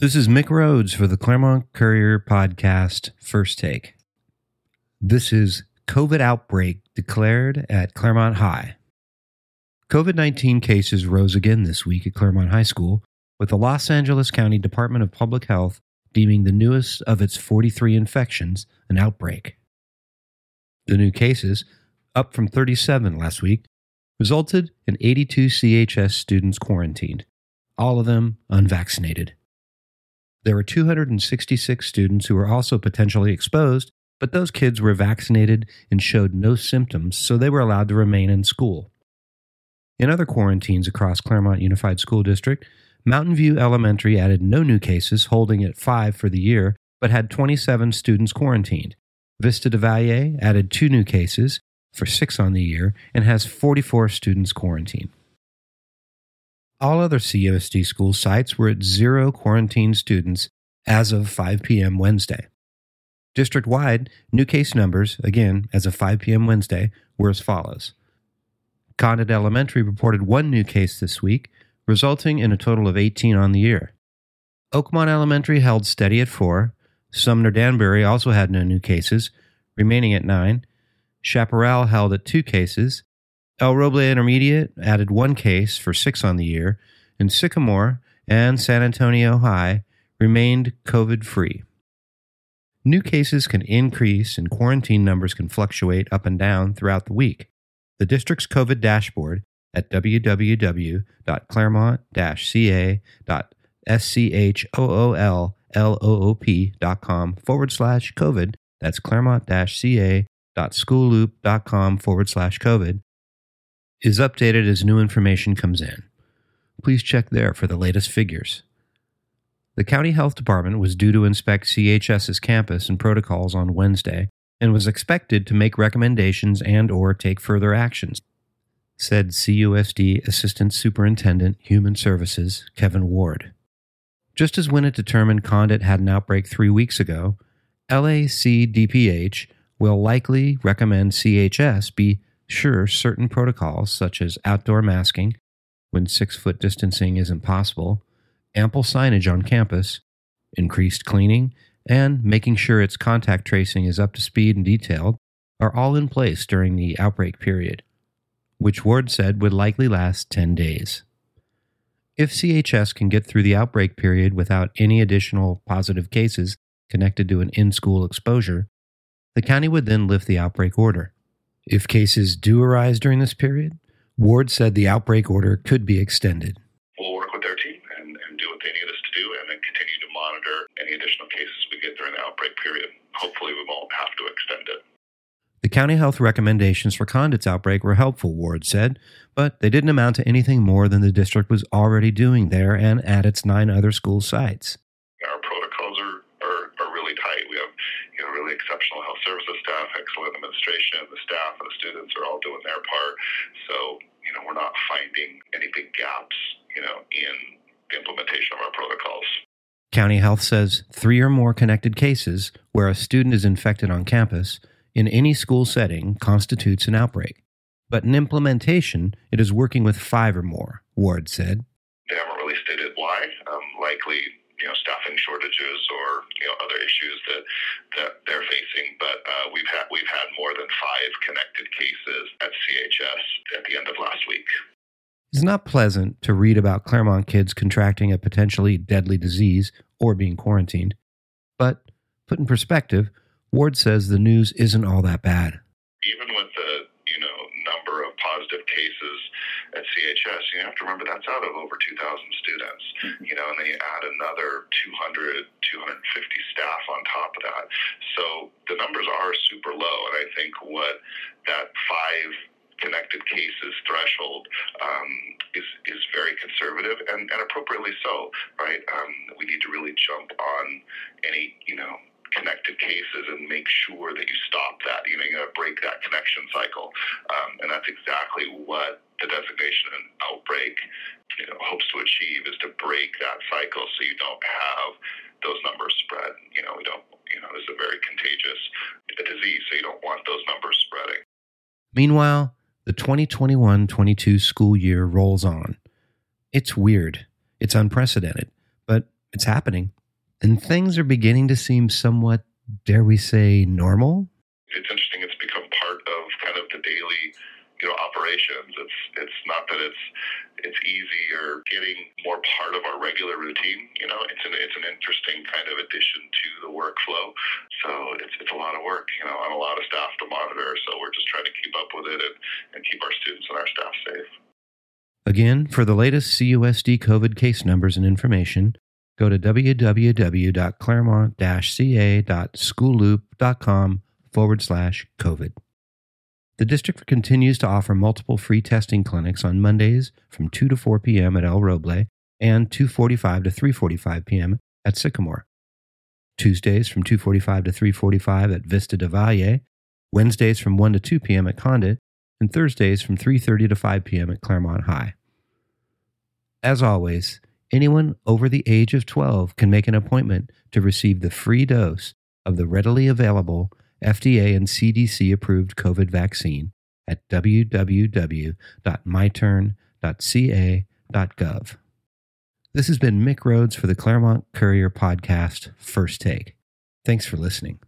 This is Mick Rhodes for the Claremont Courier podcast, First Take. This is COVID outbreak declared at Claremont High. COVID 19 cases rose again this week at Claremont High School, with the Los Angeles County Department of Public Health deeming the newest of its 43 infections an outbreak. The new cases, up from 37 last week, resulted in 82 CHS students quarantined, all of them unvaccinated. There were 266 students who were also potentially exposed, but those kids were vaccinated and showed no symptoms, so they were allowed to remain in school. In other quarantines across Claremont Unified School District, Mountain View Elementary added no new cases, holding at five for the year, but had 27 students quarantined. Vista de Valle added two new cases for six on the year and has 44 students quarantined. All other CUSD school sites were at zero quarantine students as of 5 p.m. Wednesday. District wide, new case numbers, again, as of 5 p.m. Wednesday, were as follows. Condit Elementary reported one new case this week, resulting in a total of 18 on the year. Oakmont Elementary held steady at four. Sumner Danbury also had no new cases, remaining at nine. Chaparral held at two cases. El Roble Intermediate added one case for six on the year, and Sycamore and San Antonio High remained COVID free. New cases can increase and quarantine numbers can fluctuate up and down throughout the week. The district's COVID dashboard at www.claremont-ca.schoolloop.com forward slash COVID. That's claremont-ca.schoolloop.com forward slash COVID is updated as new information comes in. Please check there for the latest figures. The County Health Department was due to inspect CHS's campus and protocols on Wednesday and was expected to make recommendations and or take further actions, said CUSD Assistant Superintendent Human Services Kevin Ward. Just as when it determined Condit had an outbreak 3 weeks ago, LACDPH will likely recommend CHS be Sure, certain protocols, such as outdoor masking, when six foot distancing isn't possible, ample signage on campus, increased cleaning, and making sure its contact tracing is up to speed and detailed, are all in place during the outbreak period, which Ward said would likely last 10 days. If CHS can get through the outbreak period without any additional positive cases connected to an in school exposure, the county would then lift the outbreak order. If cases do arise during this period, Ward said the outbreak order could be extended. We'll work with their team and, and do what they need us to do and then continue to monitor any additional cases we get during the outbreak period. Hopefully, we won't have to extend it. The county health recommendations for Condit's outbreak were helpful, Ward said, but they didn't amount to anything more than the district was already doing there and at its nine other school sites. Our protocols are, are, are really tight. We have you know, really exceptional health services staff, excellent administration. The staff and the students are all doing their part. So, you know, we're not finding any big gaps, you know, in the implementation of our protocols. County Health says three or more connected cases where a student is infected on campus in any school setting constitutes an outbreak. But in implementation, it is working with five or more, Ward said. They haven't really stated why. Um, likely you know staffing shortages or you know other issues that that they're facing. But uh, we've had we've had more than five connected cases at CHS at the end of last week. It's not pleasant to read about Claremont kids contracting a potentially deadly disease or being quarantined. But put in perspective, Ward says the news isn't all that bad. Even with the you know number of positive cases at CHS, you have to remember that's out of over 2,000 students, mm-hmm. you know, and then you add another 200, 250 staff on top of that. So the numbers are super low. And I think what that five connected cases threshold um, is is very conservative and, and appropriately so, right? Um, we need to really jump on any you know cases and make sure that you stop that. You know, you got to break that connection cycle, um, and that's exactly what the designation and outbreak you know, hopes to achieve is to break that cycle so you don't have those numbers spread. You know, we don't. You know, is a very contagious disease, so you don't want those numbers spreading. Meanwhile, the 2021-22 school year rolls on. It's weird. It's unprecedented, but it's happening. And things are beginning to seem somewhat, dare we say, normal. It's interesting. It's become part of kind of the daily, you know, operations. It's it's not that it's it's easy or getting more part of our regular routine. You know, it's an it's an interesting kind of addition to the workflow. So it's it's a lot of work. You know, and a lot of staff to monitor. So we're just trying to keep up with it and, and keep our students and our staff safe. Again, for the latest CUSD COVID case numbers and information, go to www.claremont-ca.schoolloop.com forward slash COVID. The district continues to offer multiple free testing clinics on Mondays from 2 to 4 p.m. at El Roble and 2.45 to 3.45 p.m. at Sycamore. Tuesdays from 2.45 to 3.45 at Vista de Valle, Wednesdays from 1 to 2 p.m. at Condit, and Thursdays from 3.30 to 5 p.m. at Claremont High. As always, anyone over the age of 12 can make an appointment to receive the free dose of the readily available FDA and CDC approved COVID vaccine at www.myturn.ca.gov. This has been Mick Rhodes for the Claremont Courier Podcast First Take. Thanks for listening.